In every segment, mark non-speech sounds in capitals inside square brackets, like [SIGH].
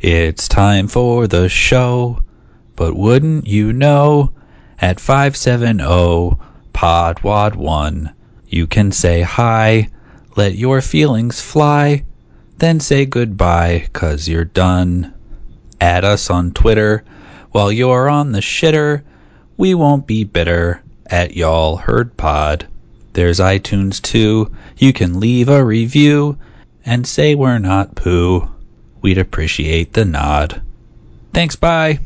It's time for the show, but wouldn't you know? At 570 Pod Wad 1, you can say hi, let your feelings fly, then say goodbye, cause you're done. Add us on Twitter while you're on the shitter. We won't be bitter at Y'all Heard Pod. There's iTunes too. You can leave a review and say we're not poo. We'd appreciate the nod. Thanks, bye.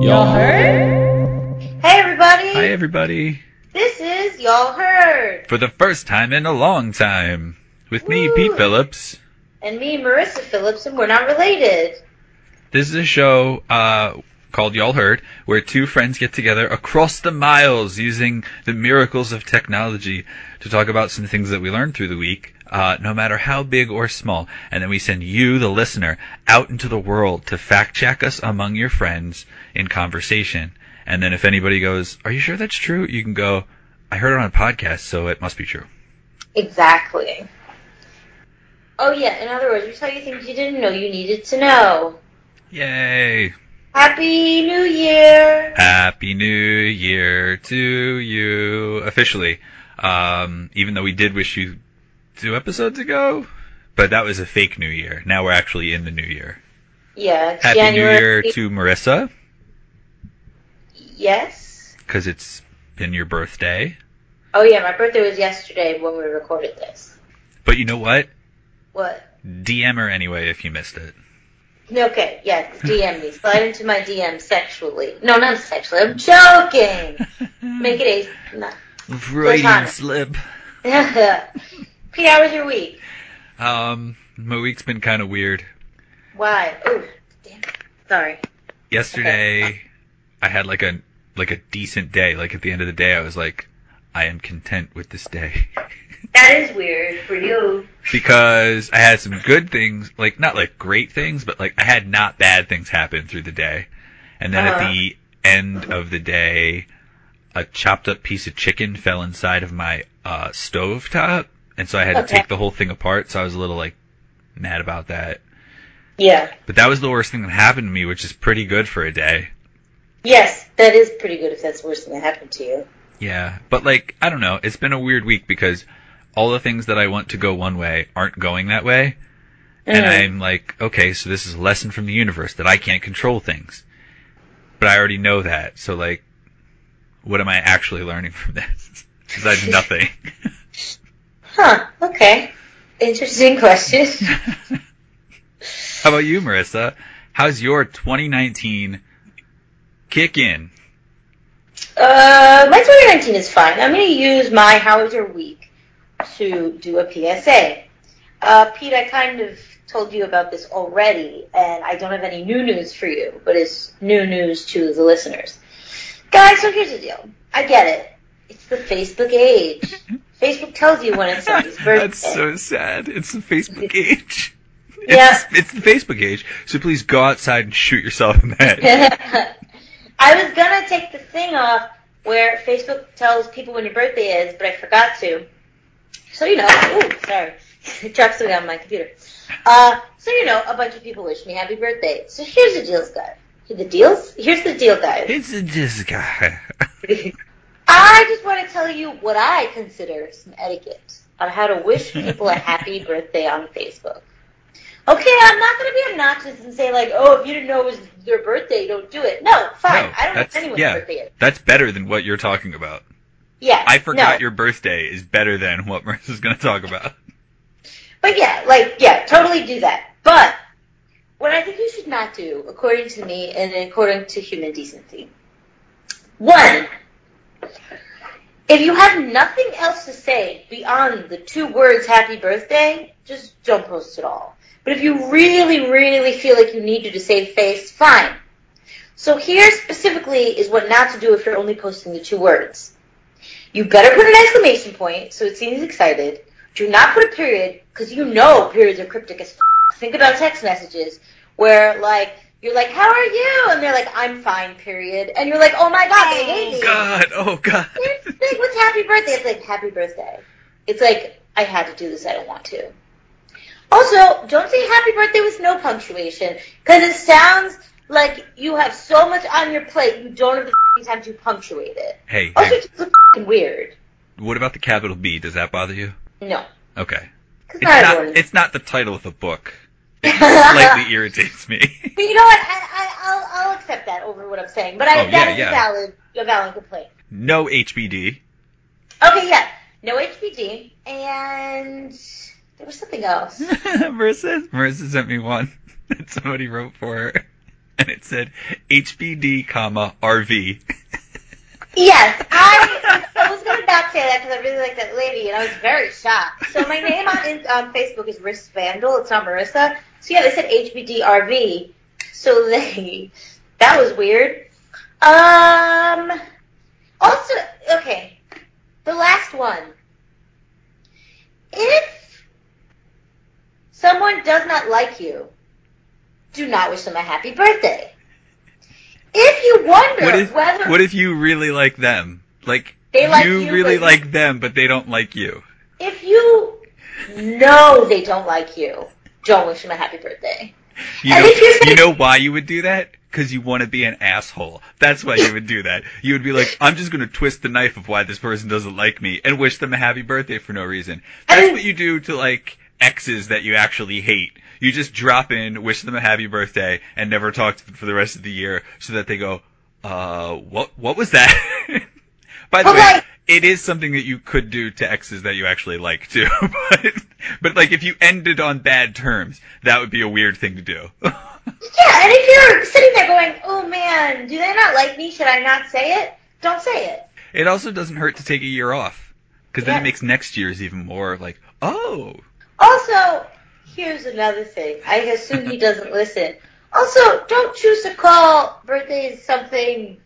Y'all heard? Hey everybody! Hi, everybody. This is Y'all Heard! For the first time in a long time. With me, Pete Phillips. And me, Marissa Phillips, and we're not related. This is a show uh, called Y'all Heard, where two friends get together across the miles using the miracles of technology to talk about some things that we learned through the week, uh, no matter how big or small. And then we send you, the listener, out into the world to fact check us among your friends in conversation. And then if anybody goes, Are you sure that's true? You can go, I heard it on a podcast, so it must be true. Exactly. Oh yeah, in other words, we tell you things you didn't know you needed to know. Yay! Happy New Year! Happy New Year to you officially. Um, even though we did wish you two episodes ago, but that was a fake New Year. Now we're actually in the New Year. Yeah, it's Happy January. New Year to Marissa Yes? because it's been your birthday. Oh yeah, my birthday was yesterday when we recorded this. But you know what? What? DM her anyway if you missed it. Okay, yes, DM me. Slide into my DM sexually. No, not sexually. I'm joking. [LAUGHS] Make it a. Not. Freudian Platonic. slip. [LAUGHS] Pete, how was your week? Um, my week's been kind of weird. Why? Oh, damn. Sorry. Yesterday, I had like a like a decent day. Like at the end of the day, I was like, I am content with this day. [LAUGHS] That is weird for you. because I had some good things, like not like great things, but like I had not bad things happen through the day. And then Uh-huh. at the end of the day, a chopped up piece of chicken fell inside of my uh stove top, and so I had to take the whole thing apart, so I was a little like mad about that. Yeah. But that was the worst thing that happened to me, which is pretty good for a day. Yes, that is pretty good if that's the worst thing that happened to you. Yeah, but like I don't know, it's been a weird week because all the things that I want to go one way aren't going that way. And Mhm. I'm like, okay, so this is a lesson from the universe that I can't control things. But I already know that, so like, what am I actually learning from this? [LAUGHS] Besides [LAUGHS] nothing. Huh, okay. Interesting question. [LAUGHS] How about you, Marissa? How's your 2019 kick in? Uh, my 2019 is fine. I'm going to use my How Was Your Week to do a PSA. Uh, Pete, I kind of told you about this already, and I don't have any new news for you, but it's new news to the listeners. Guys, so here's the deal. I get it. It's the Facebook age. [LAUGHS] Facebook tells you when it's somebody's [LAUGHS] birthday. That's so sad. It's the Facebook [LAUGHS] age. It's, Yeah. it's the Facebook age, so please go outside and shoot yourself in the head. I was gonna take the thing off where Facebook tells people when your birthday is, but I forgot to. So you know, ooh, sorry, [LAUGHS] dropped something on my computer. Uh, so you know, a bunch of people wish me happy birthday. So here's the deals, guys. The deals? Here's the deal, guys. It's the deals guy. [LAUGHS] I just want to tell you what I consider some etiquette on how to wish people a happy [LAUGHS] birthday on Facebook. Okay, I'm not going to be obnoxious and say like, oh, if you didn't know it was their birthday, don't do it. No, fine. No, I don't know anyone's yeah. birthday is. That's better than what you're talking about. Yeah. I forgot no. your birthday is better than what Marissa's going to talk about. But yeah, like, yeah, totally do that. But what I think you should not do, according to me and according to human decency, one, if you have nothing else to say beyond the two words happy birthday, just don't post at all. But if you really, really feel like you need to to save face, fine. So here specifically is what not to do if you're only posting the two words. You better put an exclamation point so it seems excited. Do not put a period because you know periods are cryptic as f- Think about text messages where like you're like, "How are you?" and they're like, "I'm fine." Period. And you're like, "Oh my god, they hate Oh me." God! Oh God! It's like, what's happy birthday? It's like happy birthday. It's like, I had to do this, I don't want to. Also, don't say happy birthday with no punctuation, because it sounds like you have so much on your plate, you don't have the time to punctuate it. Hey, Also, hey, it's just weird. what about the capital B? Does that bother you? No. Okay. It's not, not it's not the title of the book. [LAUGHS] It slightly irritates me. But you know what? I, I, I'll, I'll accept that over what I'm saying. But I, Oh, that yeah, is yeah. a valid, a valid complaint. no HBD. Okay, yeah. No HBD. And there was something else. [LAUGHS] Marissa, Marissa sent me one [LAUGHS] that somebody wrote for her, [LAUGHS] and it said HBD, comma RV. Yes, I, [LAUGHS] I was going to say that because I really like that lady, and I was very shocked. So my name on on Facebook is Riss Vandal. It's not Marissa. So yeah, they said HBDRV. So they that was weird. Um. Also, okay, the last one. If someone does not like you, do not wish them a happy birthday. If you wonder What if whether what if you really like them? Like They like you you, really like them, but they don't like you. if you know they don't like you, don't wish them a happy birthday. You And know, if you're saying- you know why you would do that? Because you want to be an asshole. That's why you would do that. You would be like, [LAUGHS] I'm just going to twist the knife of why this person doesn't like me and wish them a happy birthday for no reason. That's And- what you do to like exes that you actually hate. You just drop in, wish them a happy birthday, and never talk to them for the rest of the year, so that they go, uh, what what was that? [LAUGHS] By the way, it is something that you could do to exes that you actually like too. [LAUGHS] but, but like if you ended on bad terms, that would be a weird thing to do. [LAUGHS] Yeah, and if you're sitting there going, oh man, do they not like me? Should I not say it? Don't say it. It also doesn't hurt to take a year off. Because then Yeah. it makes next year's even more like, oh. Also, here's another thing. I assume he doesn't listen. Also, don't choose to call birthdays something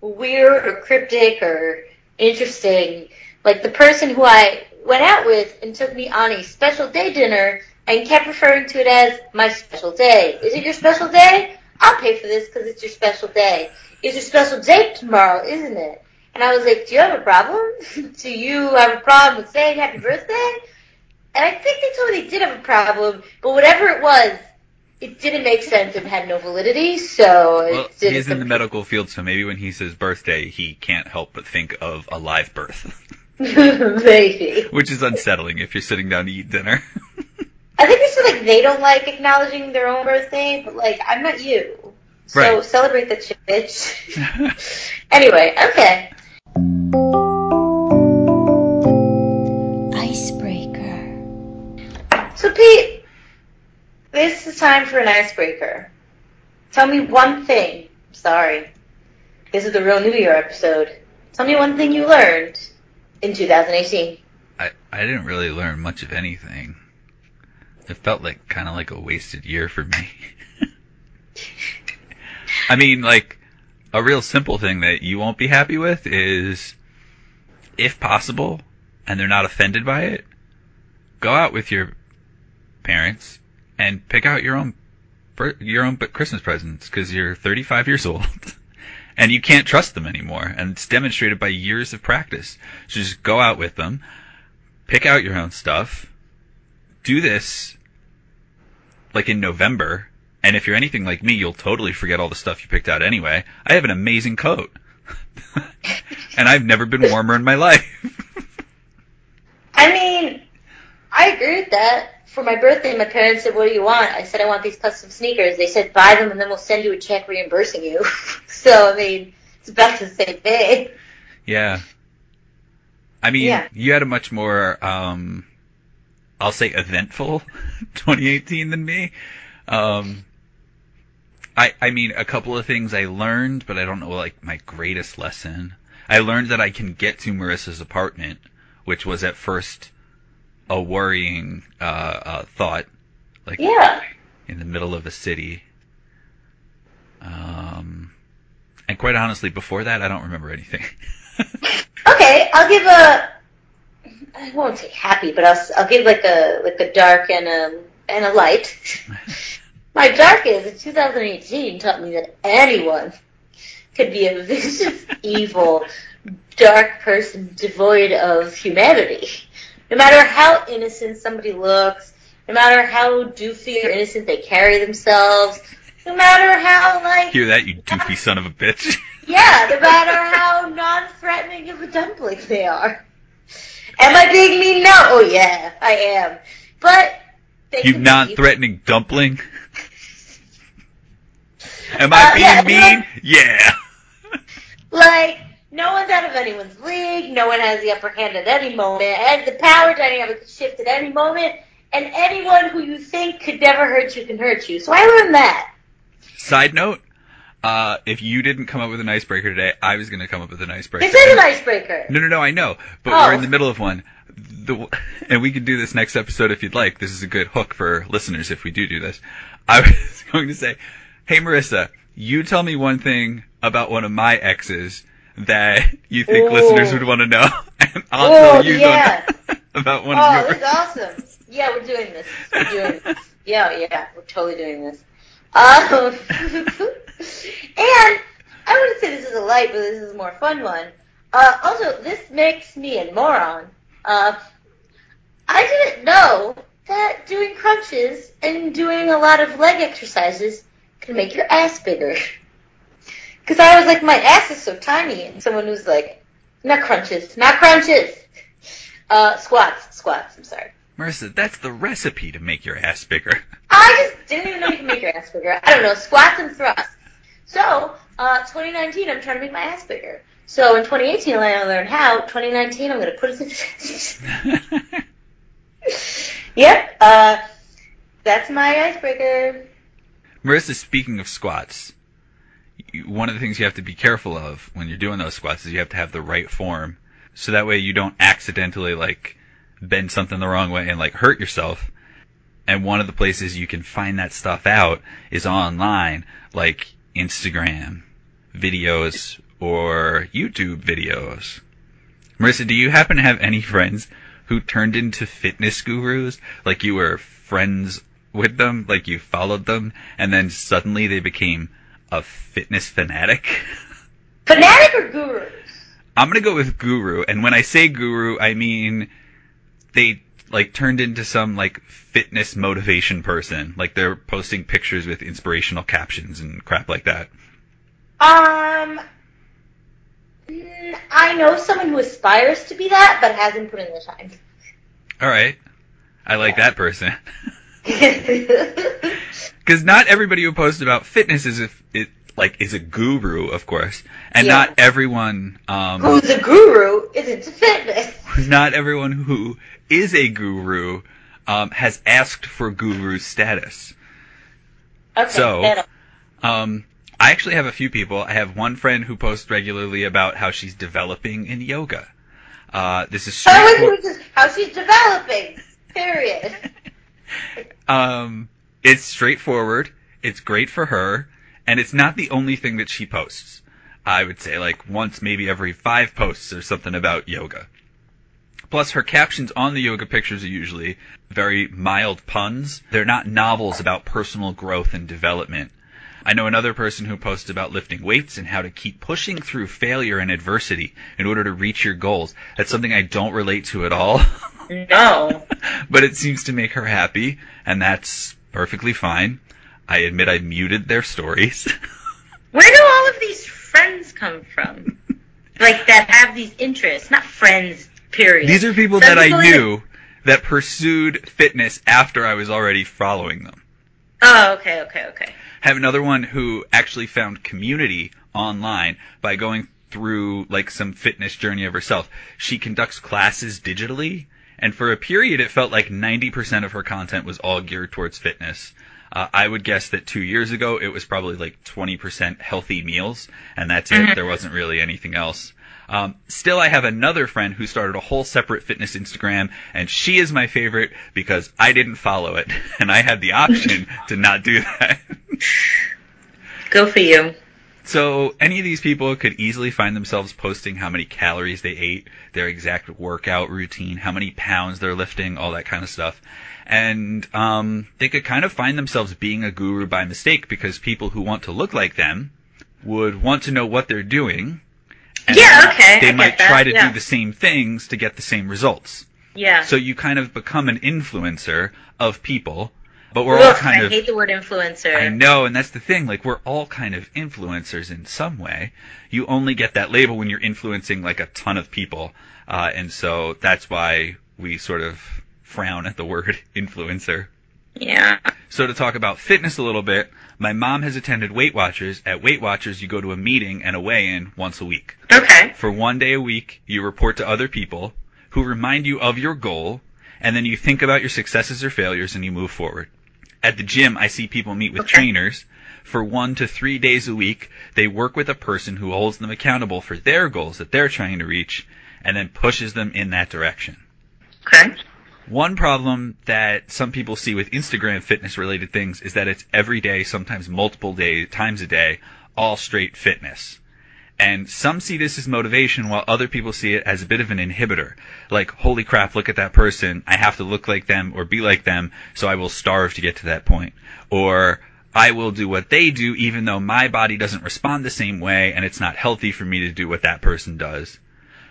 weird or cryptic or interesting. Like the person who I went out with and took me on a special day dinner and kept referring to it as my special day. Is it your special day? I'll pay for this because it's your special day. It's your special day tomorrow, isn't it? And I was like, do you have a problem? [LAUGHS] do you have a problem with saying happy birthday? And I think they told me they did have a problem, but whatever it was, it didn't make sense and had no validity, so it Well, he's in the medical field, so maybe when he says birthday, he can't help but think of a live birth. [LAUGHS] Maybe. Which is unsettling if you're sitting down to eat dinner. I think it's just like they don't like acknowledging their own birthday, but like I'm not you. So Right. celebrate that shit, bitch. [LAUGHS] anyway, okay. Time for an icebreaker. Tell me one thing. Sorry. This is the real New Year episode. Tell me one thing you learned in 2018. I, I didn't really learn much of anything. It felt like kind of like a wasted year for me. [LAUGHS] I mean, like a real simple thing that you won't be happy with is, if possible, and they're not offended by it, go out with your parents and pick out your own your own Christmas presents because you're 35 years old. [LAUGHS] And you can't trust them anymore, and it's demonstrated by years of practice. So just go out with them, pick out your own stuff, do this like in November, and if you're anything like me, you'll totally forget all the stuff you picked out anyway. I have an amazing coat. [LAUGHS] and I've never been warmer in my life. [LAUGHS] I mean, I agree with that. For my birthday, my parents said, "What do you want?" I said, "I want these custom sneakers." They said, "Buy them, and then we'll send you a check reimbursing you." [LAUGHS] so I mean, it's about the same thing. yeah. I mean, Yeah. you had a much more, um, I'll say eventful [LAUGHS] 2018 than me. Um, I, I mean, a couple of things I learned, but I don't know, like, my greatest lesson. I learned that I can get to Marissa's apartment, which was at first a worrying, uh, uh, thought. Like, Yeah. in the middle of a city. Um, and quite honestly, before that, I don't remember anything. [LAUGHS] Okay, I'll give a. I won't say happy, but I'll I'll give like a like a dark and a and a light. [LAUGHS] My dark is in 2018 taught me that anyone could be a vicious, [LAUGHS] evil, dark person devoid of humanity. No matter how innocent somebody looks, no matter how doofy or innocent they carry themselves, no matter how like Hear that, you doofy [LAUGHS] son of a bitch. yeah, no [LAUGHS] matter how non-threatening of a dumpling they are. Am I being mean? No. Oh yeah, I am. But they you non-threatening dumpling. [LAUGHS] Am I Uh, being yeah, mean? Yeah. Like, no one's out of anyone's league. No one has the upper hand at any moment. And the power dynamic could shift at any moment. And anyone who you think could never hurt you can hurt you. So I learned that. Side note, uh, if you didn't come up with an icebreaker today, I was going to come up with an icebreaker. This is an icebreaker. No, no, no, I know, but Oh. we're in the middle of one. The, and we can do this next episode if you'd like. This is a good hook for listeners if we do do this. [LAUGHS] I was going to say, hey Marissa, you tell me one thing about one of my exes that you think Ooh. listeners would want to know, [LAUGHS] and I'll Ooh, tell you yeah. one [LAUGHS] about one Oh, of yours. this is awesome. Yeah, we're doing this. We're [LAUGHS] doing this. Yeah, yeah, we're totally doing this. Um, and I wouldn't say this is a light, but this is a more fun one. Uh, also, this makes me a moron. Uh, I didn't know that doing crunches and doing a lot of leg exercises can make your ass bigger. Because I was like, my ass is so tiny, and someone was like, not crunches, not crunches. Uh, squats, squats. I'm sorry. Marissa, that's the recipe to make your ass bigger. [LAUGHS] I just didn't even know you can make your ass bigger. I don't know, squats and thrusts. So, uh, 2019, I'm trying to make my ass bigger. So in 2018, I learned how. 2019, I'm going to put it into [LAUGHS] Yep, uh, that's my icebreaker. Marissa, speaking of squats, one of the things you have to be careful of when you're doing those squats is you have to have the right form, so that way you don't accidentally like bend something the wrong way and like hurt yourself. And one of the places you can find that stuff out is online, like Instagram videos or YouTube videos. Marissa, do you happen to have any friends who turned into fitness gurus? Like you were friends with them, like you followed them, and then suddenly they became a fitness fanatic? Fanatic or gurus? I'm gonna go with guru, and when I say guru, I mean they like turned into some like fitness motivation person. Like they're posting pictures with inspirational captions and crap like that. Um, I know someone who aspires to be that, but hasn't put in the time. All right, I like Yeah. that person. [LAUGHS] [LAUGHS] Because not everybody who posts about fitness is if it like is a guru, of course, and Yeah. not everyone um, Who's a guru is into fitness. [LAUGHS] not everyone who is a guru um, has asked for guru status. Okay, So- Um, I actually have a few people. I have one friend who posts regularly about how she's developing in yoga. Uh, this is straightforward. how she's developing. Period. [LAUGHS] Um, it's straightforward. It's great for her, and it's not the only thing that she posts. I would say like once, maybe every five posts, or something about yoga. Plus, her captions on the yoga pictures are usually very mild puns. They're not novels about personal growth and development. I know another person who posts about lifting weights and how to keep pushing through failure and adversity in order to reach your goals. That's something I don't relate to at all. No. [LAUGHS] but it seems to make her happy, and that's perfectly fine. I admit I muted their stories. [LAUGHS] Where do all of these friends come from? [LAUGHS] Like that have these interests, not friends. Period. These are people Some that I knew that pursued fitness after I was already following them. Oh, okay, okay, okay. have another one who actually found community online by going through like some fitness journey of herself. She conducts classes digitally, and for a period it felt like 90% of her content was all geared towards fitness. Uh, I would guess that two years ago it was probably like 20% healthy meals, and that's it. There wasn't really anything else. Um, still, I have another friend who started a whole separate fitness Instagram, and she is my favorite because I didn't follow it, [LAUGHS] and I had the option to not do that. Go for you. So any of these people could easily find themselves posting how many calories they ate, their exact workout routine, how many pounds they're lifting, all that kind of stuff. And um, they could kind of find themselves being a guru by mistake because people who want to look like them would want to know what they're doing. and Yeah, okay, They I might try to yeah. do the same things to get the same results. Yeah. So you kind of become an influencer of people, but we're all kind I of hate the word influencer. I know, and that's the thing. Like, we're all kind of influencers in some way. You only get that label when you're influencing like a ton of people, uh, and so that's why we sort of frown at the word [LAUGHS] influencer. Yeah. So to talk about fitness a little bit, my mom has attended Weight Watchers. At Weight Watchers, you go to a meeting and a weigh-in once a week. Okay. For one day a week, you report to other people who remind you of your goal, and then you think about your successes or failures and you move forward. At the gym, I see people meet with Okay. trainers. For one to three days a week, they work with a person who holds them accountable for their goals that they're trying to reach, and then pushes them in that direction. Okay. One problem that some people see with Instagram fitness related things is that it's every day, sometimes multiple day, times a day, all straight fitness. And some see this as motivation while other people see it as a bit of an inhibitor. Like, holy crap, look at that person. I have to look like them or be like them, so I will starve to get to that point. Or, I will do what they do even though my body doesn't respond the same way and it's not healthy for me to do what that person does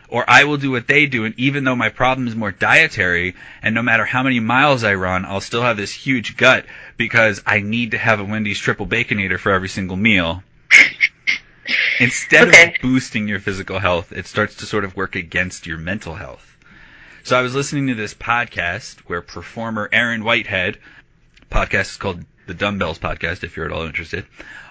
or I will do what they do, and even though my problem is more dietary, and no matter how many miles I run, I'll still have this huge gut because I need to have a Wendy's triple baconator for every single meal. Instead Okay. of boosting your physical health, it starts to sort of work against your mental health. So I was listening to this podcast where performer Erin Whitehead, podcast is called the Dumbbells Podcast, if you're at all interested.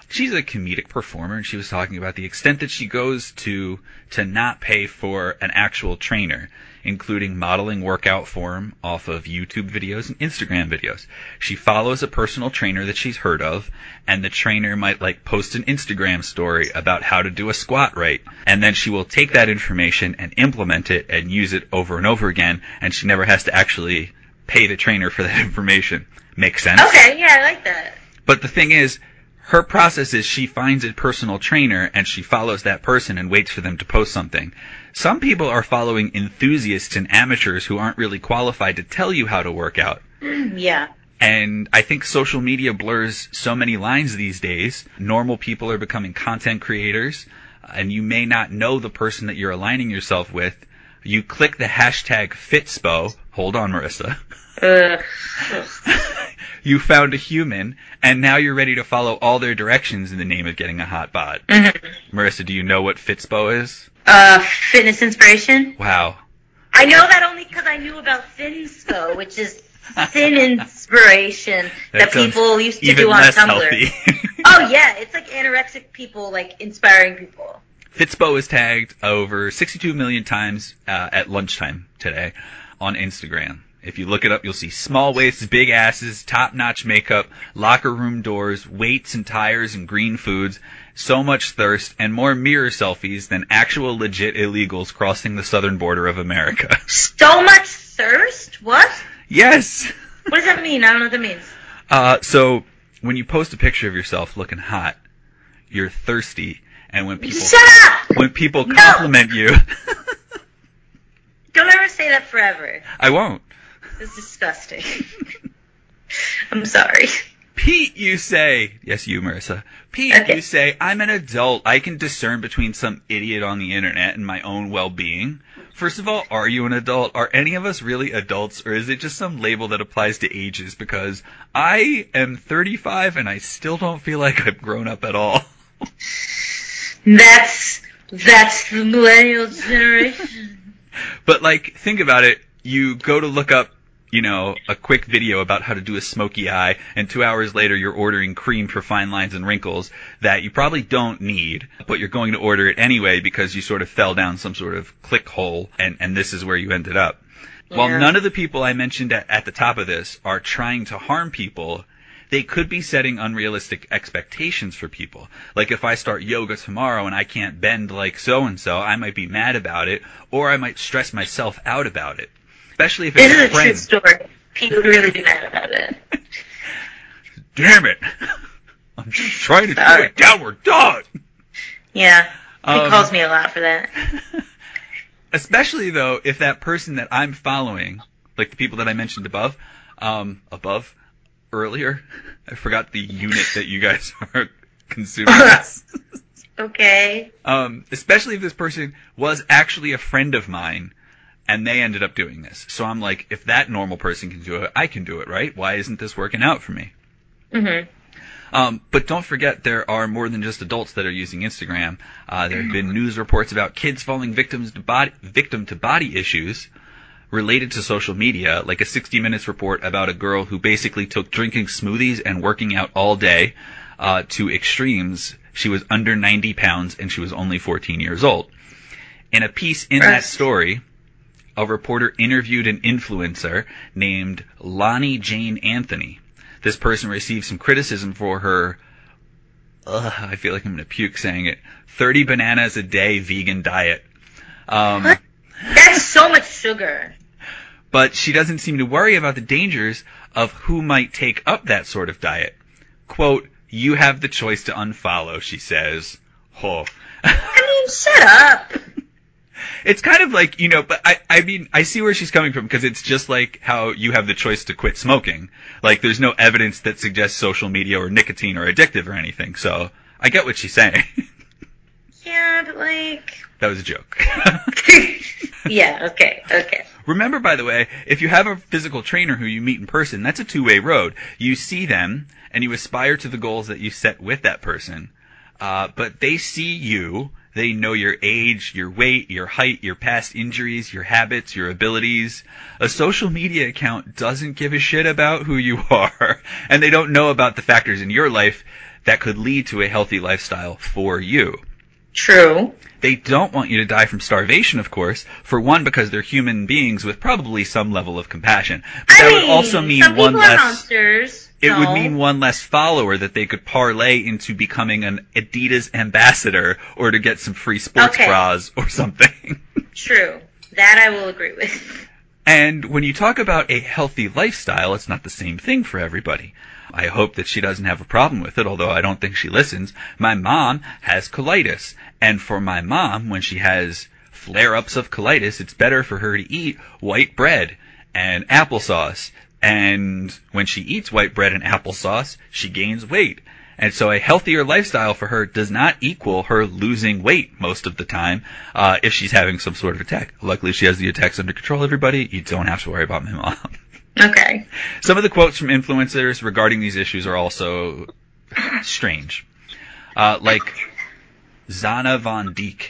She's a comedic performer, and she was talking about the extent that she goes to to not pay for an actual trainer, including modeling workout form off of YouTube videos and Instagram videos. She follows a personal trainer that she's heard of, and the trainer might like post an Instagram story about how to do a squat right, and then she will take that information and implement it and use it over and over again, and she never has to actually pay the trainer for that [LAUGHS] information. Makes sense? Okay. Yeah, I like that. But the thing is, her process is she finds a personal trainer and she follows that person and waits for them to post something. Some people are following enthusiasts and amateurs who aren't really qualified to tell you how to work out. [CLEARS THROAT] Yeah. And I think social media blurs so many lines these days. Normal people are becoming content creators, and you may not know the person that you're aligning yourself with. You click the hashtag Fitspo. Hold on, Marissa. Ugh. [LAUGHS] you found a human, and now you're ready to follow all their directions in the name of getting a hot bod. Marissa, do you know what Fitspo is? Uh, fitness inspiration. Wow. I know that only because I knew about Thinspo, which is thin [LAUGHS] inspiration that, sounds people used to do on Tumblr. healthy. Oh yeah, it's like anorexic people like inspiring people. Fitspo is tagged over 62 million times uh, at lunchtime today on Instagram. If you look it up, you'll see small waists, big asses, top-notch makeup, locker room doors, weights and tires and green foods, so much thirst, and more mirror selfies than actual legit illegals crossing the southern border of America. [LAUGHS] So much thirst? What? yes! What does that mean? I don't know what that means. Uh, so when you post a picture of yourself looking hot, you're thirsty, and when people Shut up! when people No. compliment you, [LAUGHS] Don't ever say that forever. I won't. It's disgusting. [LAUGHS] I'm sorry. Pete, you say, yes, you, Marissa. Pete, Okay. you say, I'm an adult. I can discern between some idiot on the internet and my own well-being. First of all, are you an adult? Are any of us really adults, or is it just some label that applies to ages? Because I am 35 and I still don't feel like I've grown up at all. [LAUGHS] That's that's the millennial generation. [LAUGHS] But like, think about it. You go to look up, you know, a quick video about how to do a smoky eye, and two hours later you're ordering cream for fine lines and wrinkles that you probably don't need, but you're going to order it anyway because you sort of fell down some sort of click hole, and, and this is where you ended up. While none of the people I mentioned at, at the top of this are trying to harm people, they could be setting unrealistic expectations for people. Like if I start yoga tomorrow and I can't bend like so and so, I might be mad about it, or I might stress myself out about it. Especially if This it's is a a true story. People would really be mad about it. [LAUGHS] Damn it! [LAUGHS] I'm just trying to do Sorry. a downward dog. Yeah. He Um, calls me a lot for that. [LAUGHS] Especially though, if that person that I'm following, like the people that I mentioned above, um, above, earlier, I forgot the unit that you guys [LAUGHS] are consuming this. [LAUGHS] Okay. Um, especially if this person was actually a friend of mine, and they ended up doing this. So I'm like, if that normal person can do it, I can do it, right? Why isn't this working out for me? Mhm. Um, but don't forget, there are more than just adults that are using Instagram. Uh, there have been news reports about kids falling victims to body, victim to body issues related to social media, like a 60 Minutes report about a girl who basically took drinking smoothies and working out all day uh, to extremes. She was under 90 pounds and she was only 14 years old. In a piece in that story, a reporter interviewed an influencer named Loni Jane Anthony. This person received some criticism for her, ugh, I feel like I'm going to puke saying it, 30 bananas a day vegan diet. Um, That's so much sugar. But she doesn't seem to worry about the dangers of who might take up that sort of diet. Quote, you have the choice to unfollow, she says. Oh. I mean, shut up. [LAUGHS] it's kind of like, you know, but I, I mean, I see where she's coming from because it's just like how you have the choice to quit smoking. Like, there's no evidence that suggests social media or nicotine are addictive or anything, so I get what she's saying. Yeah, but like. that was a joke. [LAUGHS] yeah. Okay. Okay. Remember, by the way, if you have a physical trainer who you meet in person, that's a two-way road. You see them, and you aspire to the goals that you set with that person. Uh, but they see you, they know your age, your weight, your height, your past injuries, your habits, your abilities. A social media account doesn't give a shit about who you [LAUGHS] are, and they don't know about the factors in your life that could lead to a healthy lifestyle for you. True. They don't want you to die from starvation, of course. For one, because they're human beings with probably some level of compassion. But I that mean, would also mean some one less. monsters. It would mean one less follower that they could parlay into becoming an Adidas ambassador or to get some free sports Okay. bras or something. [LAUGHS] True. That I will agree with. And when you talk about a healthy lifestyle, it's not the same thing for everybody. I hope that she doesn't have a problem with it, although I don't think she listens. My mom has colitis, and for my mom, when she has flare-ups of colitis, it's better for her to eat white bread and applesauce. And when she eats white bread and applesauce, she gains weight. And so a healthier lifestyle for her does not equal her losing weight most of the time uh, if she's having some sort of attack. Luckily, she has the attacks under control, everybody. You don't have to worry about my mom. [LAUGHS] Okay. Some of the quotes from influencers regarding these issues are also strange. Uh, like Zanna van Dijk.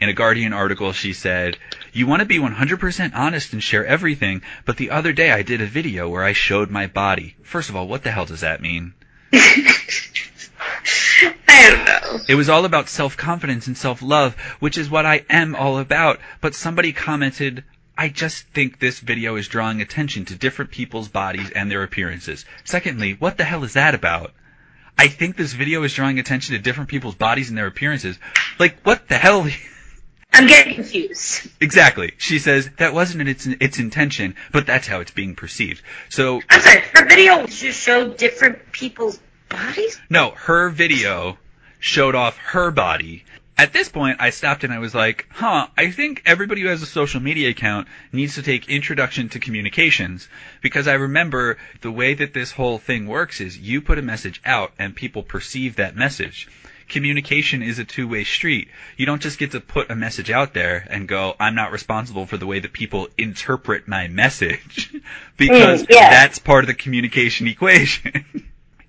In a Guardian article, she said, You want to be 100% honest and share everything, but the other day I did a video where I showed my body. First of all, what the hell does that mean? [LAUGHS] I don't know. It was all about self-confidence and self-love, which is what I am all about. But somebody commented, I just think this video is drawing attention to different people's bodies and their appearances. Secondly, what the hell is that about? I think this video is drawing attention to different people's bodies and their appearances. Like, what the hell? [LAUGHS] I'm getting confused. exactly. She says that wasn't its its intention, but that's how it's being perceived. So I'm sorry. Her video just showed different people's bodies. No, her video showed off her body. At this point, I stopped and I was like, huh, I think everybody who has a social media account needs to take Introduction to Communications. Because I remember the way that this whole thing works is you put a message out and people perceive that message. Communication is a two-way street. You don't just get to put a message out there and go, I'm not responsible for the way that people interpret my message. [LAUGHS] because Mm, yeah. that's part of the communication [LAUGHS] equation.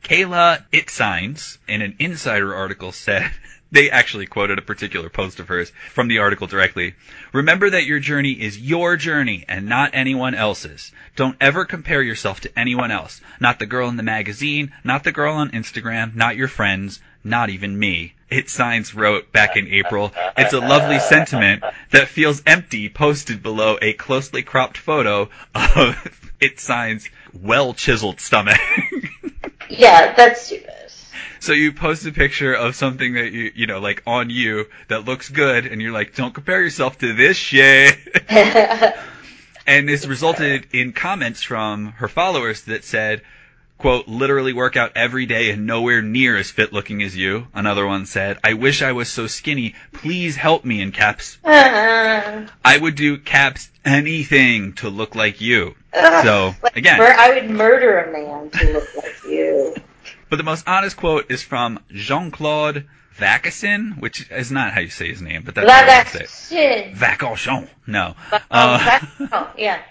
Kayla Itsines in an insider article said they actually quoted a particular post of hers from the article directly. Remember that your journey is your journey and not anyone else's. Don't ever compare yourself to anyone else. Not the girl in the magazine, not the girl on Instagram, not your friends, not even me. Itsines wrote back in April, it's a lovely sentiment that feels empty posted below a closely cropped photo of [LAUGHS] Itsines well chiseled stomach. [LAUGHS] Yeah, that's stupid. So you post a picture of something that you, you know, like on you that looks good, and you're like, don't compare yourself to this shit. [LAUGHS] and this resulted in comments from her followers that said, quote, literally work out every day and nowhere near as fit looking as you. Another one said, I wish I was so skinny. Please help me in caps. Uh, [LAUGHS] I would do caps anything to look like you. So, like, again. mur- I would murder a man to look like you. But the most honest quote is from Jean-Claude Vacassin, which is not how you say his name, but that's how you say it. Vacachon. No. Uh, oh, [LAUGHS] yeah.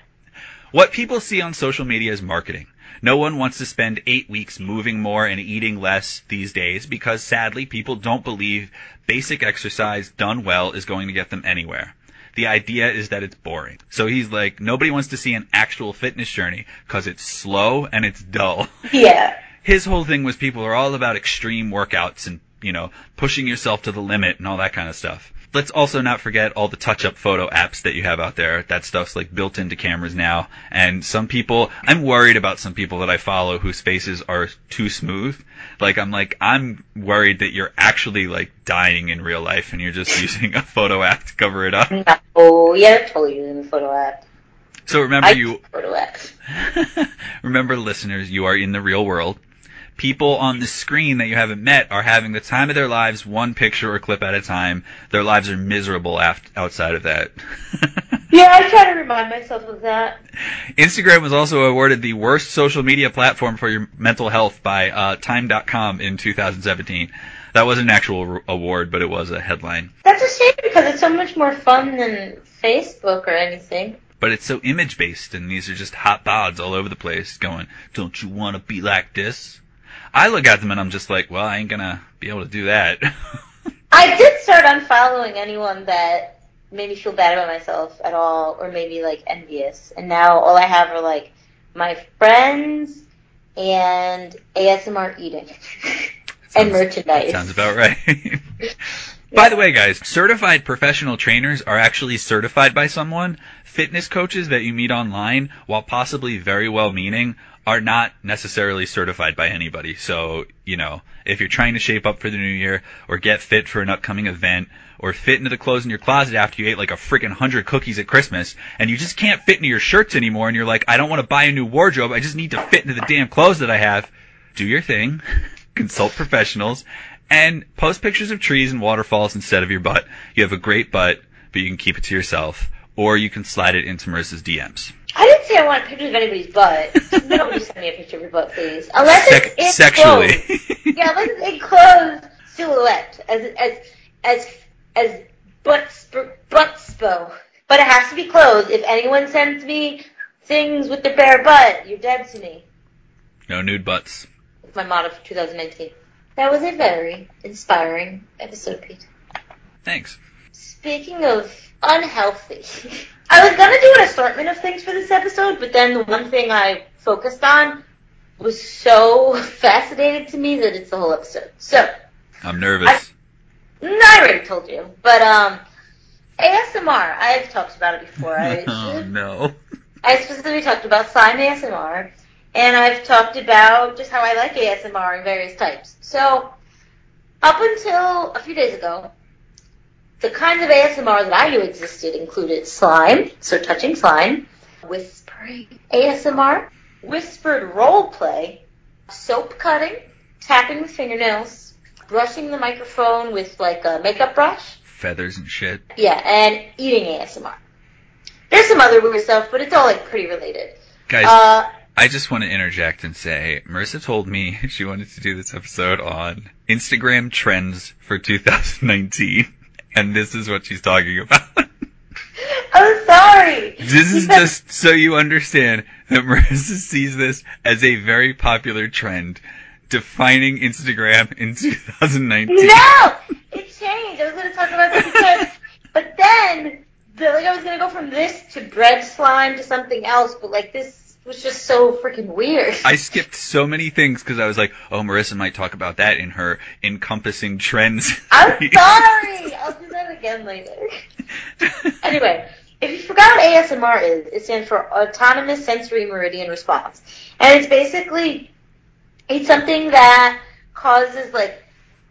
What people see on social media is marketing. No one wants to spend eight weeks moving more and eating less these days because sadly people don't believe basic exercise done well is going to get them anywhere. The idea is that it's boring. So he's like, nobody wants to see an actual fitness journey because it's slow and it's dull. Yeah. [LAUGHS] His whole thing was people are all about extreme workouts and, you know, pushing yourself to the limit and all that kind of stuff. Let's also not forget all the touch-up photo apps that you have out there. That stuff's like built into cameras now. And some people, I'm worried about some people that I follow whose faces are too smooth. Like I'm like, I'm worried that you're actually like dying in real life and you're just [LAUGHS] using a photo app to cover it up. No, yeah, oh, totally using the photo app. So remember I you, photo apps. [LAUGHS] Remember, listeners, you are in the real world. People on the screen that you haven't met are having the time of their lives, one picture or clip at a time. Their lives are miserable aft- outside of that. [LAUGHS] Yeah, I try to remind myself of that. Instagram was also awarded the worst social media platform for your mental health by uh, Time.com in 2017. That wasn't an actual r- award, but it was a headline. That's a shame because it's so much more fun than Facebook or anything. But it's so image based, and these are just hot bods all over the place going, Don't you want to be like this? I look at them and I'm just like, Well, I ain't gonna be able to do that. [LAUGHS] I did start unfollowing anyone that made me feel bad about myself at all or maybe like envious. And now all I have are like my friends and ASMR eating [LAUGHS] and Sounds- merchandise. Sounds about right. [LAUGHS] By the way, guys, certified professional trainers are actually certified by someone. Fitness coaches that you meet online, while possibly very well meaning, are not necessarily certified by anybody. So, you know, if you're trying to shape up for the new year, or get fit for an upcoming event, or fit into the clothes in your closet after you ate like a freaking hundred cookies at Christmas, and you just can't fit into your shirts anymore, and you're like, I don't want to buy a new wardrobe, I just need to fit into the damn clothes that I have, do your thing, [LAUGHS] consult professionals, and post pictures of trees and waterfalls instead of your butt. You have a great butt, but you can keep it to yourself, or you can slide it into Marissa's DMs. I didn't say I want pictures of anybody's butt. [LAUGHS] Nobody send me a picture of your butt, please. Unless Sec- it's sexually. yeah, unless it's enclosed silhouette as as as as butt sp- butt spo. But it has to be closed. If anyone sends me things with their bare butt, you're dead to me. no nude butts. It's my motto for 2019. That was a very inspiring episode, Pete. Thanks. Speaking of unhealthy, [LAUGHS] I was gonna do an assortment of things for this episode, but then the one thing I focused on was so [LAUGHS] fascinating to me that it's the whole episode. So, I'm nervous. no, I already told you, but um, ASMR. I've talked about it before. I, [LAUGHS] oh no. I specifically talked about slime ASMR, and I've talked about just how I like ASMR in various types. So, up until a few days ago, the kinds of ASMR that I knew existed included slime, so touching slime, whispering ASMR, whispered role play, soap cutting, tapping with fingernails, brushing the microphone with like a makeup brush, Feathers and shit. yeah, and eating ASMR. There's some other weird stuff, but it's all like pretty related. Guys, Uh, I just want to interject and say, Marissa told me [LAUGHS] she wanted to do this episode on Instagram trends for 2019, and this is what she's talking about. [LAUGHS] I'm sorry. This is [LAUGHS] just so you understand that Marissa sees this as a very popular trend, defining Instagram in 2019. No, it changed. I was going to talk about this because, but then the, like I was going to go from this to bread slime to something else, but like this was just so freaking weird. I skipped so many things because I was like, oh, Marissa might talk about that in her encompassing trends. I'm [LAUGHS] sorry. I'll do that again later. [LAUGHS] Anyway, if you forgot what ASMR is, it stands for Autonomous Sensory Meridian Response. And it's basically, it's something that causes like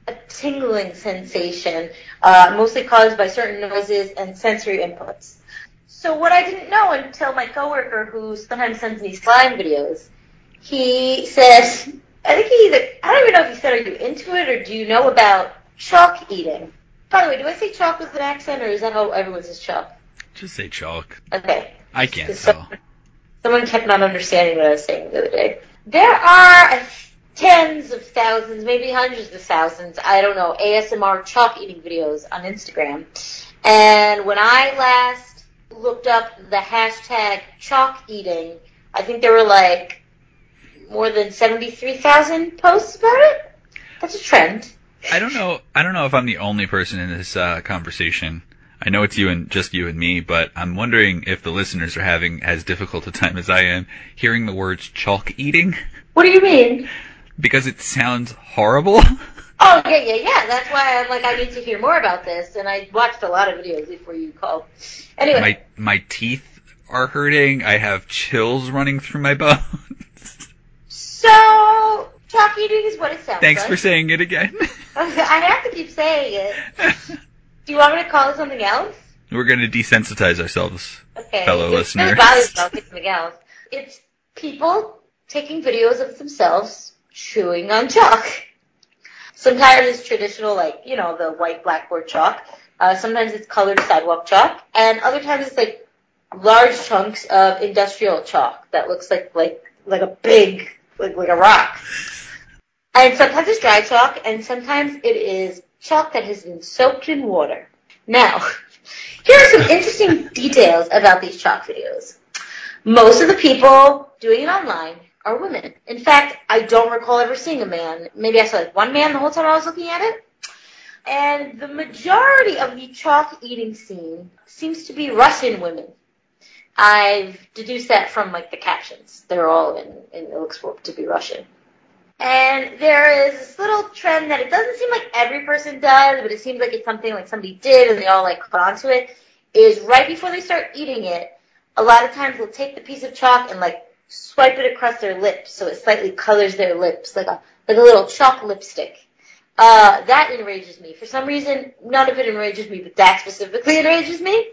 a tingling sensation, uh, mostly caused by certain noises and sensory inputs. So what I didn't know until my coworker, who sometimes sends me slime videos, he says, I think he either, I don't even know if he said, are you into it or do you know about chalk eating? By the way, do I say chalk with an accent or is that how everyone says chalk? Just say chalk. Okay. I can't tell. Someone kept not understanding what I was saying the other day. There are, uh, tens of thousands, maybe hundreds of thousands, I don't know, ASMR chalk eating videos on Instagram. And when I last looked up the hashtag chalk eating, I think there were like more than 73,000 posts about it. That's a trend. I don't know. I don't know if I'm the only person in this uh, conversation. I know it's you and just you and me, but I'm wondering if the listeners are having as difficult a time as I am hearing the words chalk eating. What do you mean? Because it sounds horrible. [LAUGHS] Oh yeah, yeah, yeah. That's why I'm like I need to hear more about this, and I watched a lot of videos before you called. Anyway, my my teeth are hurting. I have chills running through my bones. So chalk eating is what it sounds like. Thanks like. for saying it again. [LAUGHS] [LAUGHS] I have to keep saying it. Do you want me to call it something else? We're going to desensitize ourselves, Okay. fellow it's listeners. Really bothers me, I'll get something else. It's people taking videos of themselves chewing on chalk. Sometimes it's traditional, like, you know, the white blackboard chalk. Uh, sometimes it's colored sidewalk chalk. And other times it's like large chunks of industrial chalk that looks like, like, like a big, like, like a rock. And sometimes it's dry chalk, and sometimes it is chalk that has been soaked in water. Now, [LAUGHS] here are some interesting details about these chalk videos. Most of the people doing it online are women. In fact, I don't recall ever seeing a man. Maybe I saw like one man the whole time I was looking at it. And the majority of the chalk eating scene seems to be Russian women. I've deduced that from like the captions. They're all in, and it looks to be Russian. And there is this little trend that it doesn't seem like every person does, but it seems like it's something like somebody did and they all like caught onto it, is right before they start eating it, a lot of times they'll take the piece of chalk and like swipe it across their lips so it slightly colors their lips like a like a little chalk lipstick. Uh, that enrages me. For some reason, none of it enrages me, but that specifically [LAUGHS] enrages me.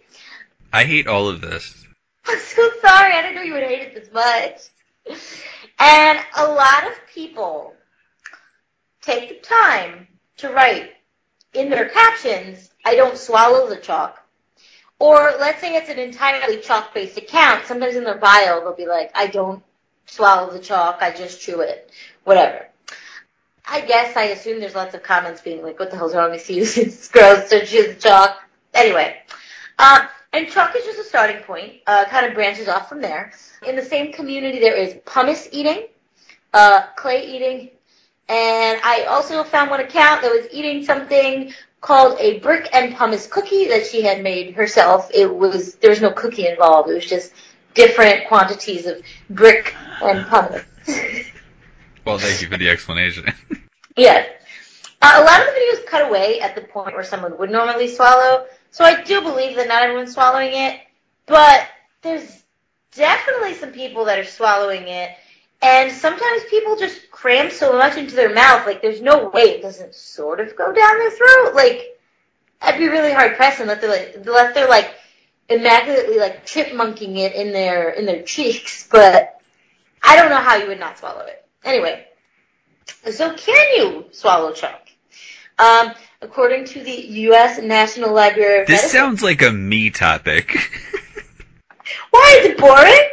I hate all of this. [LAUGHS] I'm so sorry. I didn't know you would hate it this much. And a lot of people take the time to write in their captions, I don't swallow the chalk. Or let's say it's an entirely chalk-based account. Sometimes in their bio, they'll be like, I don't swallow the chalk, I just chew it. Whatever. I guess I assume there's lots of comments being like, what the hell's wrong with you? it's gross, don't chew the chalk. Anyway. Um, and chalk is just a starting point, uh, kind of branches off from there. In the same community, there is pumice eating, uh, clay eating, and I also found one account that was eating something called a brick and pumice cookie that she had made herself. It was, there was no cookie involved. It was just different quantities of brick and pumice. Well, thank you for the explanation. [LAUGHS] Yes. Uh, a lot of the videos cut away at the point where someone would normally swallow, so I do believe that not everyone's swallowing it, but there's definitely some people that are swallowing it, and sometimes people just cram so much into their mouth, like there's no way it doesn't sort of go down their throat. Like, I'd be really hard pressed unless they're like, unless they're like immaculately like chipmunking it in their in their cheeks, but I don't know how you would not swallow it. Anyway, so can you swallow chalk? Um, according to the U.S. National Library of This Medicine. sounds like a me topic. [LAUGHS] Why is it boring?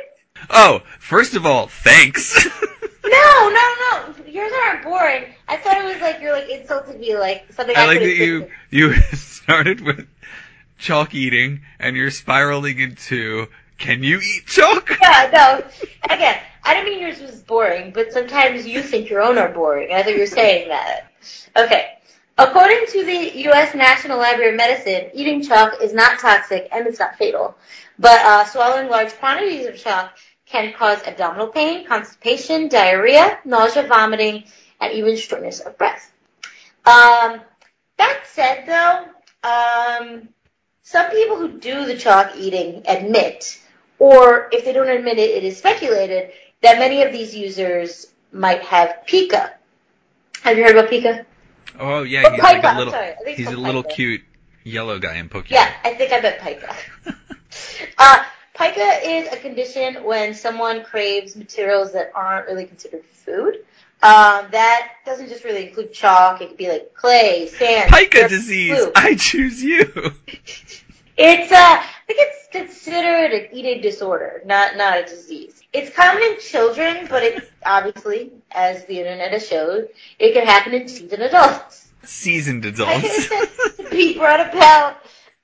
oh, first of all, thanks. [LAUGHS] No, no, no. Yours aren't boring. I thought it was like you're like insulting me, like something I, I like that you you [LAUGHS] started with chalk eating and you're spiraling into can you eat chalk? [LAUGHS] Yeah, no. Again, I didn't mean yours was boring, but sometimes you think your own are boring. I thought you were saying that. Okay. According to the U.S. National Library of Medicine, eating chalk is not toxic and it's not fatal. But uh, swallowing large quantities of chalk can cause abdominal pain, constipation, diarrhea, nausea, vomiting, and even shortness of breath. Um, that said, though, um, some people who do the chalk eating admit, or if they don't admit it, it is speculated that many of these users might have pica. Have you heard about pica? Oh yeah, Or he's like pica, a I'm little sorry. I think he's a little pica. cute yellow guy in Pokemon. Yeah, I think I meant pica. [LAUGHS] uh, pica is a condition when someone craves materials that aren't really considered food. Um, that doesn't just really include chalk. It could be like clay, sand. Pica disease. glue. I choose you. [LAUGHS] It's uh think it's considered an eating disorder, not not a disease. It's common in children, but it [LAUGHS] obviously, as the internet has shown, it can happen in seasoned adults. Seasoned adults. to be brought about.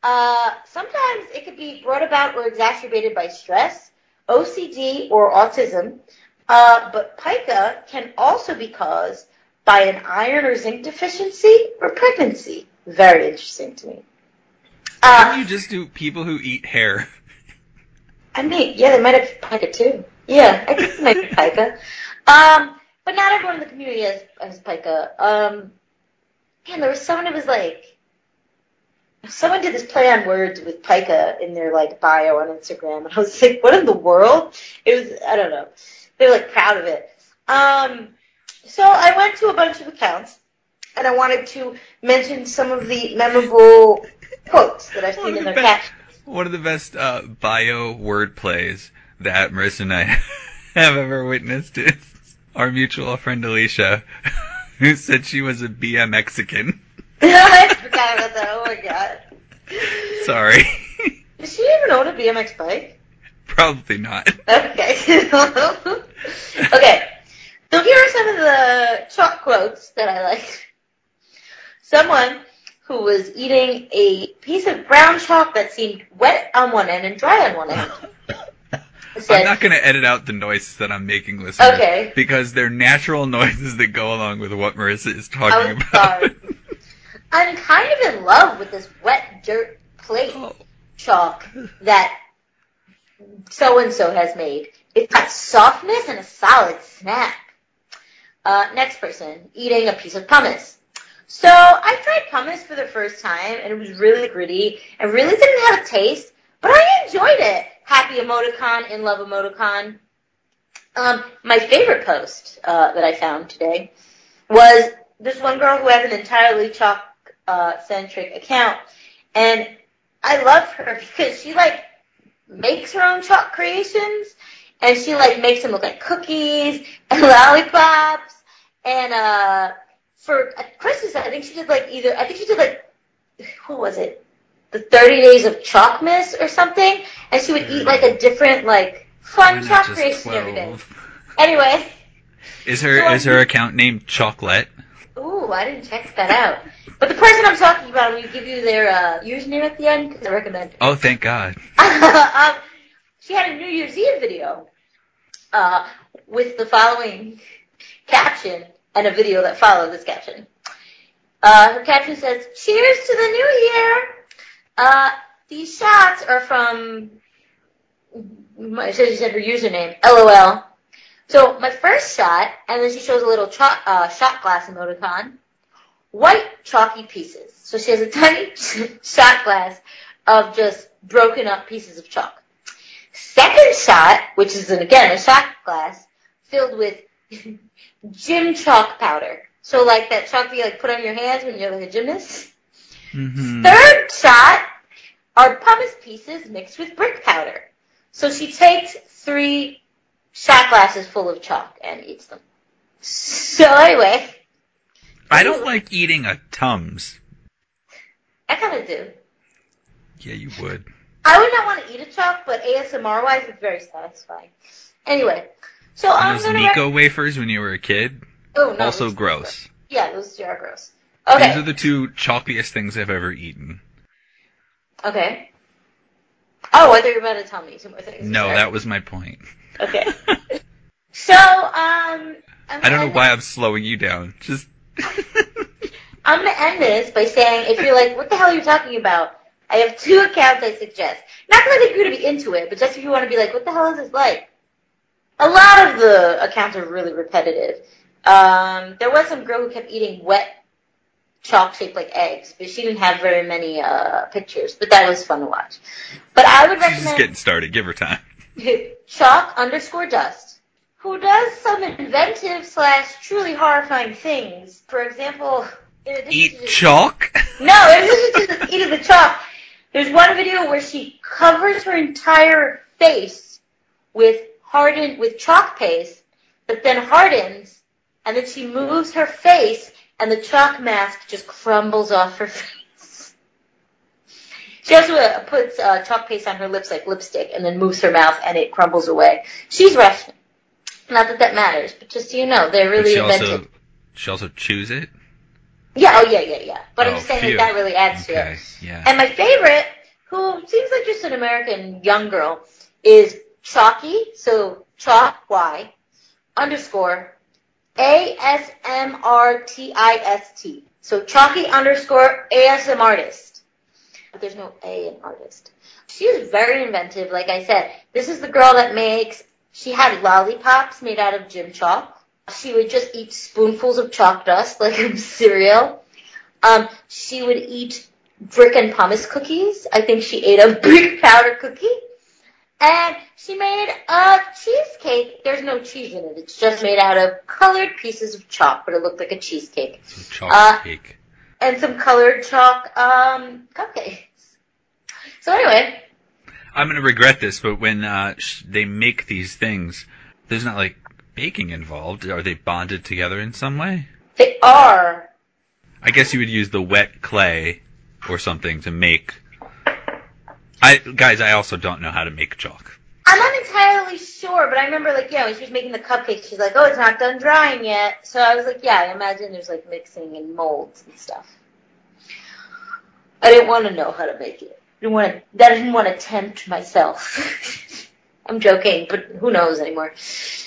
Uh, sometimes it could be brought about or exacerbated by stress, OCD, or autism. Uh, but pica can also be caused by an iron or zinc deficiency or pregnancy. Very interesting to me. Why don't you just do people who eat hair? I mean, yeah, they might have pica too. Yeah, I think they might be pica. Um, but not everyone in the community has, has pica. Um, man, there was someone who was like, someone did this play on words with pica in their like bio on Instagram, and I was like, what in the world? It was, I don't know. They're like proud of it. Um, so I went to a bunch of accounts, and I wanted to mention some of the memorable quotes that I've seen in the their captions. One of the best uh, bio word plays that Marissa and I [LAUGHS] have ever witnessed is our mutual friend Alicia, [LAUGHS] who said she was a BM Mexican. [LAUGHS] I forgot about that. Oh my god. Sorry. [LAUGHS] Does she even own a BMX bike? Probably not. Okay. [LAUGHS] okay. So here are some of the chalk quotes that I like. Someone who was eating a piece of brown chalk that seemed wet on one end and dry on one end. Said, I'm not going to edit out the noises that I'm making, listeners. Okay. Because they're natural noises that go along with what Marissa is talking about. I'm kind of in love with this wet dirt plate Oh, chalk that so and so has made. It's got softness and a solid snap. Uh, next person, eating a piece of pumice. So I tried pumice for the first time and it was really gritty and really didn't have a taste, but I enjoyed it. Happy emoticon, in love emoticon. Um, my favorite post uh, that I found today was this one girl who has an entirely chalk uh, centric account, and I love her because she like makes her own chalk creations, and she like makes them look like cookies [LAUGHS] and lollipops, and uh, for Christmas I think she did like either I think she did like what was it the 30 days of chalkmas or something, and she would eat like a different like fun chalk creation every day. Anyway. Is her So is her account named Chocolate? Ooh, I didn't check that out. But the person I'm talking about, we give you their uh, username at the end because I recommend it. Oh, thank God. [LAUGHS] um, she had a New Year's Eve video uh, with the following caption and a video that followed this caption. Uh, her caption says, "Cheers to the new year." Uh, these shots are from. Said she said her username, LOL. So my first shot, and then she shows a little cho- uh, shot glass emoticon, white chalky pieces. So she has a tiny [LAUGHS] shot glass of just broken up pieces of chalk. Second shot, which is an, again a shot glass filled with [LAUGHS] gym chalk powder. So like that chalk that you like put on your hands when you're like a gymnast. hmm Third shot are pumice pieces mixed with brick powder. So she takes three shot glasses full of chalk and eats them. So anyway, I don't like eating a Tums. I kind of do. Yeah, you would. I would not want to eat a chalk, but ASMR wise, it's very satisfying. Anyway, so And I'm those gonna. Necco rec- wafers when you were a kid, oh, no, also gross. Yeah, those are gross. Okay. These are the two chalkiest things I've ever eaten. okay. Oh, I thought you were about to tell me some more things. No, Sorry. that was my point. Okay. [LAUGHS] So, um, I'm I don't know why I'm slowing you down. Just I'm gonna end this by saying, if you're like, what the hell are you talking about? I have two accounts I suggest. Not because I think you're gonna be into it, but just if you want to be like, what the hell is this like? A lot of the accounts are really repetitive. Um, there was some girl who kept eating wet chalk shaped like eggs, but she didn't have very many uh, pictures. But that was fun to watch. But I would recommend she's just getting started. Give her time. [LAUGHS] chalk underscore dust, who does some inventive slash truly horrifying things. For example, in addition to Eat chalk? no, in addition to just [LAUGHS] eating the chalk, there's one video where she covers her entire face with hardened with chalk paste but then hardens, and then she moves her face, and the chalk mask just crumbles off her [LAUGHS] face. She also uh, puts uh, chalk paste on her lips like lipstick and then moves her mouth and it crumbles away. She's Russian. Not that that matters, but just so you know, they're really she inventive. also she also chews it. Yeah, oh yeah, yeah, yeah. But Oh, I'm just saying phew. that that really adds to it. Yeah. And my favorite, who seems like just an American young girl, is Chalky, so Chalk Y, underscore, A-S-M-R-T-I-S-T. So Chalky underscore ASM artist. But there's no A in artist. She is very inventive, like I said. This is the girl that makes, she had lollipops made out of gym chalk. She would just eat spoonfuls of chalk dust like [LAUGHS] cereal. Um, she would eat brick and pumice cookies. I think she ate a [LAUGHS] brick powder cookie. And she made a cheesecake. There's no cheese in it. It's just made out of colored pieces of chalk, but it looked like a cheesecake. Some chalk uh, cake. And some colored chalk um, cupcakes. So anyway, I'm gonna regret this, but when uh, sh- they make these things, there's not like baking involved. Are they bonded together in some way? they are. I guess you would use the wet clay or something to make. I guys, I also don't know how to make chalk. I'm not entirely sure, but I remember like, yeah, when she was making the cupcakes, she's like, oh, it's not done drying yet. So I was like, yeah, I imagine there's like mixing and molds and stuff. I didn't want to know how to make it. Didn't want to, I didn't want to tempt myself. [LAUGHS] I'm joking, but who knows anymore.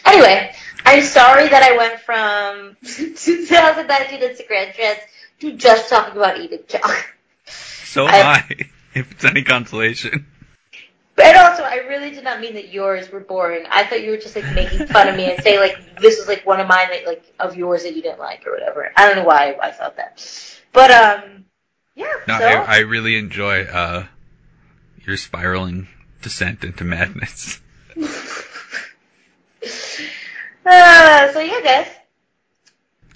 Anyway, I'm sorry that I went from [LAUGHS] 2019 Instagram trends to just talking about eating chalk. So am I- [LAUGHS] if it's any consolation. But also, I really did not mean that yours were boring. I thought you were just like making fun of me and saying like this was like one of mine that like of yours that you didn't like or whatever. I don't know why I thought that, but um, yeah. No, so I, I really enjoy uh, your spiraling descent into madness. [LAUGHS] uh, so yeah, guys.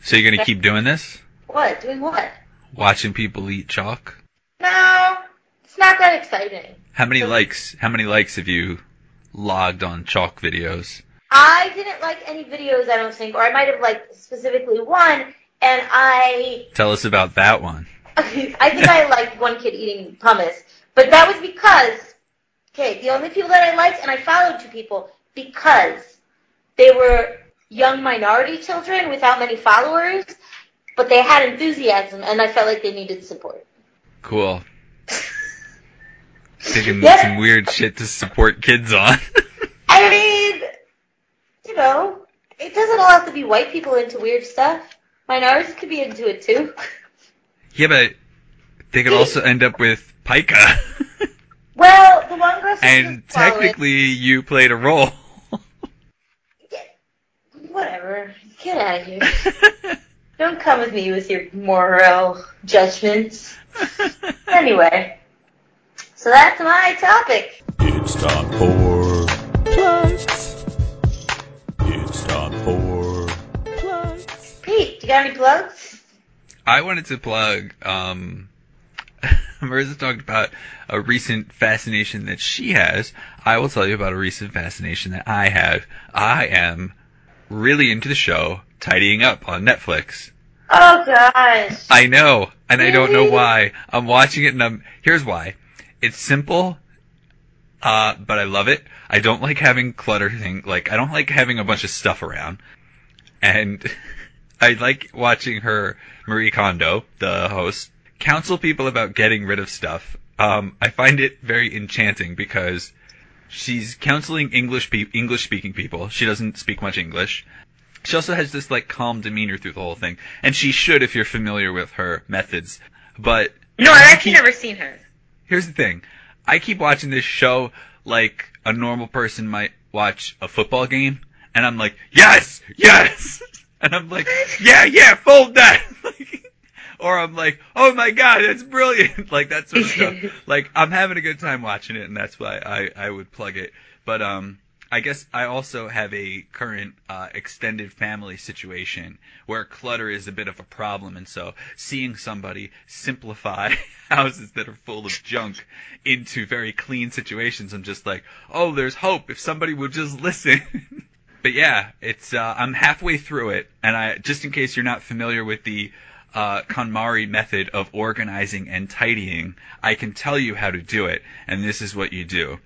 So you're gonna keep doing this? What doing what? Watching people eat chalk? No, it's not that exciting. How many So- likes? How many likes have you logged on chalk videos? I didn't like any videos. I don't think, or I might have liked specifically one, and I Tell us about that one. [LAUGHS] I think I liked one kid eating pumice, but that was because, okay, the only people that I liked, and I followed two people because they were young minority children without many followers, but they had enthusiasm, and I felt like they needed support. Cool. [LAUGHS] Taking Yeah. some weird shit to support kids on. [LAUGHS] I mean, you know, it doesn't all have to be white people into weird stuff. Minorities could be into it too. yeah, but they could also end up with pica. [LAUGHS] Well, the one girl and was following- technically, you played a role. whatever. Get out of here. [LAUGHS] Don't come with me with your moral judgments. [LAUGHS] Anyway, so that's my topic. It's time for plugs. It's time for plugs. Pete, do you got any plugs? I wanted to plug, um, [LAUGHS] Marissa talked about a recent fascination that she has. I will tell you about a recent fascination that I have. I am really into the show Tidying Up on Netflix. Oh gosh. I know, and I don't know why. I'm watching it and I'm, here's why. It's simple, uh, but I love it. I don't like having clutter thing, like, I don't like having a bunch of stuff around. And [LAUGHS] I like watching her, Marie Kondo, the host, counsel people about getting rid of stuff. Um, I find it very enchanting because she's counseling English pe- English speaking people. She doesn't speak much English. She also has this like calm demeanor through the whole thing, and she should if you're familiar with her methods. But No, I've actually keep- never seen her. here's the thing. I keep watching this show like a normal person might watch a football game, and I'm like, yes, yes, [LAUGHS] and I'm like, yeah, yeah, fold that. [LAUGHS] Like, or I'm like, oh my god, that's brilliant, [LAUGHS] like that sort of [LAUGHS] stuff. like I'm having a good time watching it, and that's why I I would plug it. But um, I guess I also have a current uh, extended family situation where clutter is a bit of a problem, and so seeing somebody simplify [LAUGHS] houses that are full of junk into very clean situations, I'm just like, oh, there's hope if somebody would just listen. but yeah, it's uh, I'm halfway through it, and I just in case you're not familiar with the uh, KonMari method of organizing and tidying, I can tell you how to do it, and this is what you do.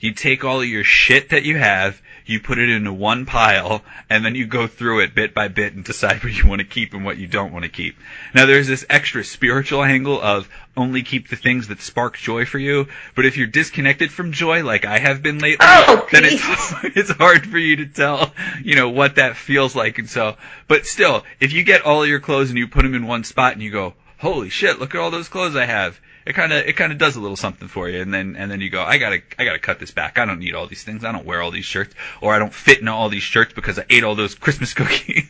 You take all of your shit that you have, you put it into one pile, and then you go through it bit by bit and decide what you want to keep and what you don't want to keep. Now there's this extra spiritual angle of only keep the things that spark joy for you, but if you're disconnected from joy like I have been lately, Oh, then it's [LAUGHS] it's hard for you to tell, you know, what that feels like. And so, but still, if you get all of your clothes and you put them in one spot and you go, holy shit, look at all those clothes I have. It kind of, it kind of does a little something for you. And then, and then you go, I gotta, I gotta cut this back. I don't need all these things. I don't wear all these shirts or I don't fit in all these shirts because I ate all those Christmas [LAUGHS] cookies.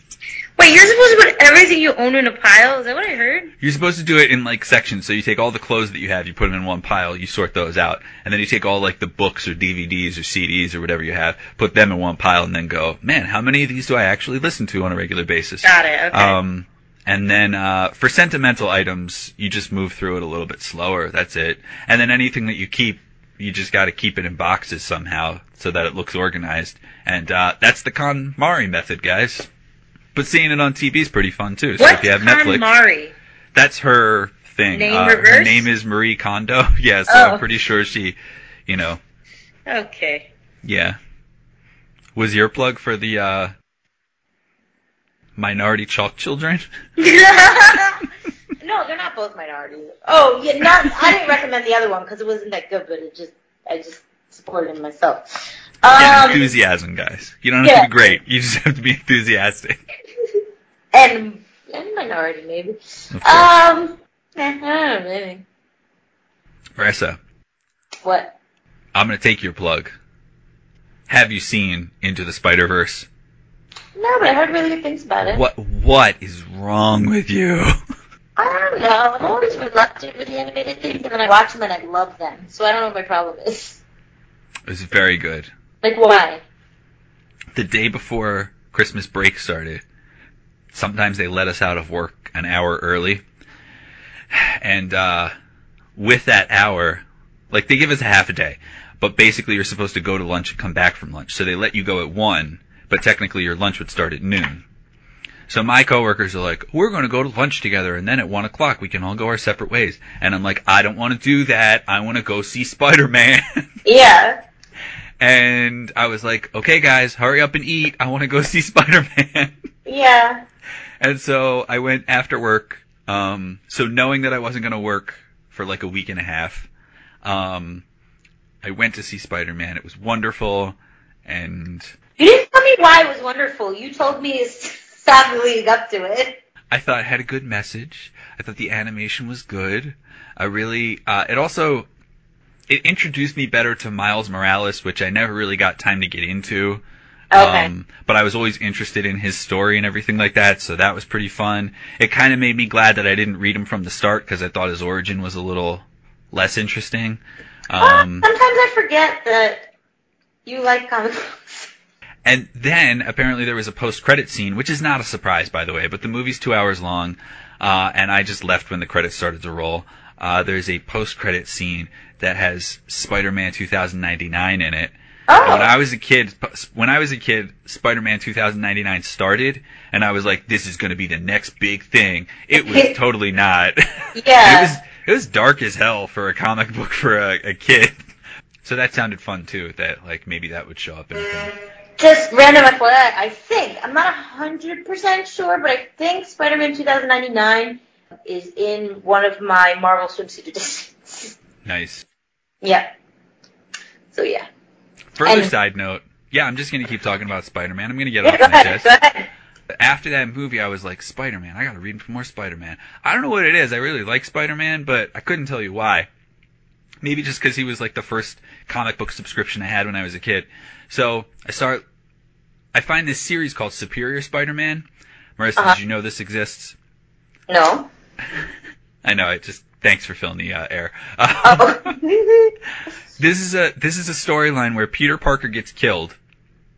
Wait, you're supposed to put everything you own in a pile? Is that what I heard? You're supposed to do it in like sections. So you take all the clothes that you have, you put them in one pile, you sort those out, and then you take all like the books or DVDs or CDs or whatever you have, put them in one pile, and then go, man, how many of these do I actually listen to on a regular basis? Got it. Okay. Um, and then uh, for sentimental items, you just move through it a little bit slower. That's it. And then anything that you keep, you just got to keep it in boxes somehow so that it looks organized. And uh, that's the KonMari method, guys. But seeing it on TV is pretty fun too. So What's if you have Netflix, KonMari? that's her thing. Name uh, Her name is Marie Kondo. [LAUGHS] yeah, so Oh. I'm pretty sure she, you know, Okay. yeah. Was your plug for the uh, minority chalk children? [LAUGHS] no, they're not both minorities. Oh, yeah, not. I didn't recommend the other one because it wasn't that good, but it just, I just supported it myself. yeah, Um, enthusiasm, guys. You don't have yeah. to be great. You just have to be enthusiastic. [LAUGHS] and and minority maybe. Um, eh, I don't know, maybe. Marissa, What? I'm gonna take your plug. Have you seen Into the Spider Verse? No, but I heard really good things about it. What What is wrong with you? I don't know. I'm always reluctant with the animated things, and then I watch them and I love them. So I don't know what my problem is. It was very good. Like, why? The day before Christmas break started, sometimes they let us out of work an hour early. And uh, with that hour, like they give us a half a day, but basically you're supposed to go to lunch and come back from lunch. So they let you go at one, but technically your lunch would start at noon. So my coworkers are like, we're going to go to lunch together, and then at one o'clock we can all go our separate ways. And I'm like, I don't want to do that. I want to go see Spider-Man. [LAUGHS] Yeah. and I was like, okay guys, hurry up and eat. I want to go [LAUGHS] see Spider-Man. Yeah. and so I went after work. Um, so knowing that I wasn't going to work for like a week and a half, um, I went to see Spider-Man. It was wonderful. And You didn't tell me why it was wonderful. You told me [LAUGHS] stop leading up to it. I thought it had a good message. I thought the animation was good. I really, uh, it also, it introduced me better to Miles Morales, which I never really got time to get into. Okay. Um, but I was always interested in his story and everything like that, so that was pretty fun. It kind of made me glad that I didn't read him from the start because I thought his origin was a little less interesting. Um, Sometimes I forget that you like comic books. [LAUGHS] And then apparently there was a post-credit scene, which is not a surprise, by the way. But the movie's two hours long, uh, and I just left when the credits started to roll. Uh, there's a post-credit scene that has Spider-Man 2099 in it. Oh. When I was a kid, when I was a kid, Spider-Man 2099 started, and I was like, "This is going to be the next big thing." It was [LAUGHS] totally not. Yeah. [LAUGHS] it was it was dark as hell for a comic book for a, a kid. So that sounded fun too. That like maybe that would show up in. Just random FYI, I think, I'm not 100% sure, but I think Spider-Man 2099 is in one of my Marvel swimsuit editions. Nice. yeah. So yeah. Further And- side note, yeah, I'm just gonna keep talking about Spider-Man. I'm gonna get Yeah, off go my ahead, chest. After that movie, I was like, Spider-Man. I gotta read more Spider-Man. I don't know what it is. I really like Spider-Man, but I couldn't tell you why. Maybe just because he was like the first comic book subscription I had when I was a kid. So I start. I find this series called Superior Spider-Man. Marissa, Uh-huh. did you know this exists? No. [LAUGHS] I know. It just thanks for filling the uh, air. Oh. [LAUGHS] this is a this is a storyline where Peter Parker gets killed.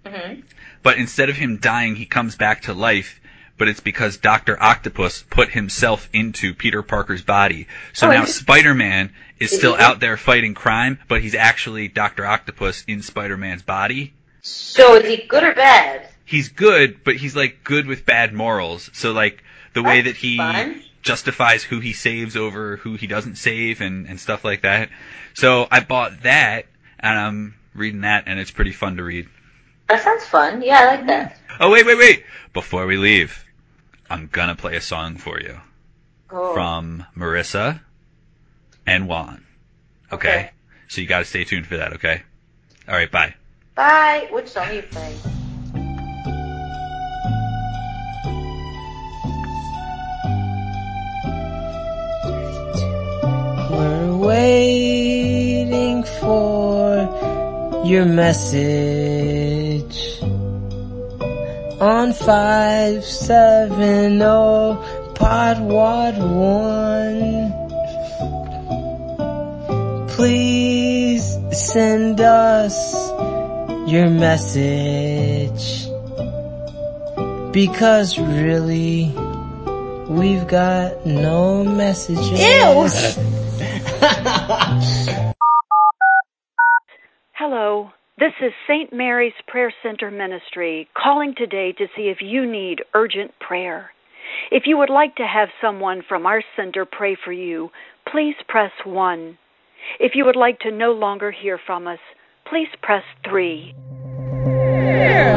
hmm but instead of him dying, he comes back to life. But it's because Doctor Octopus put himself into Peter Parker's body. So Oh, now Spider-Man is Is still out there fighting crime, but he's actually Doctor Octopus in Spider-Man's body. So is he good or bad? He's good, but he's like good with bad morals. So like the way that he fun. justifies who he saves over who he doesn't save and, and stuff like that. So I bought that and I'm reading that and it's pretty fun to read. That sounds fun. Yeah, I like that. Oh wait, wait, wait! Before we leave, I'm gonna play a song for you Cool. from Marissa and Juan. Okay? Okay. So you gotta stay tuned for that, okay? Alright, bye. Bye. Which song are you playing? We're waiting for your message on 570 Podwad 1. Please send us your message because really we've got no messages. Ew! [LAUGHS] Hello, this is St. Mary's Prayer Center Ministry calling today to see if you need urgent prayer. If you would like to have someone from our center pray for you, please press 1. If you would like to no longer hear from us, please press 3.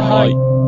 Hi.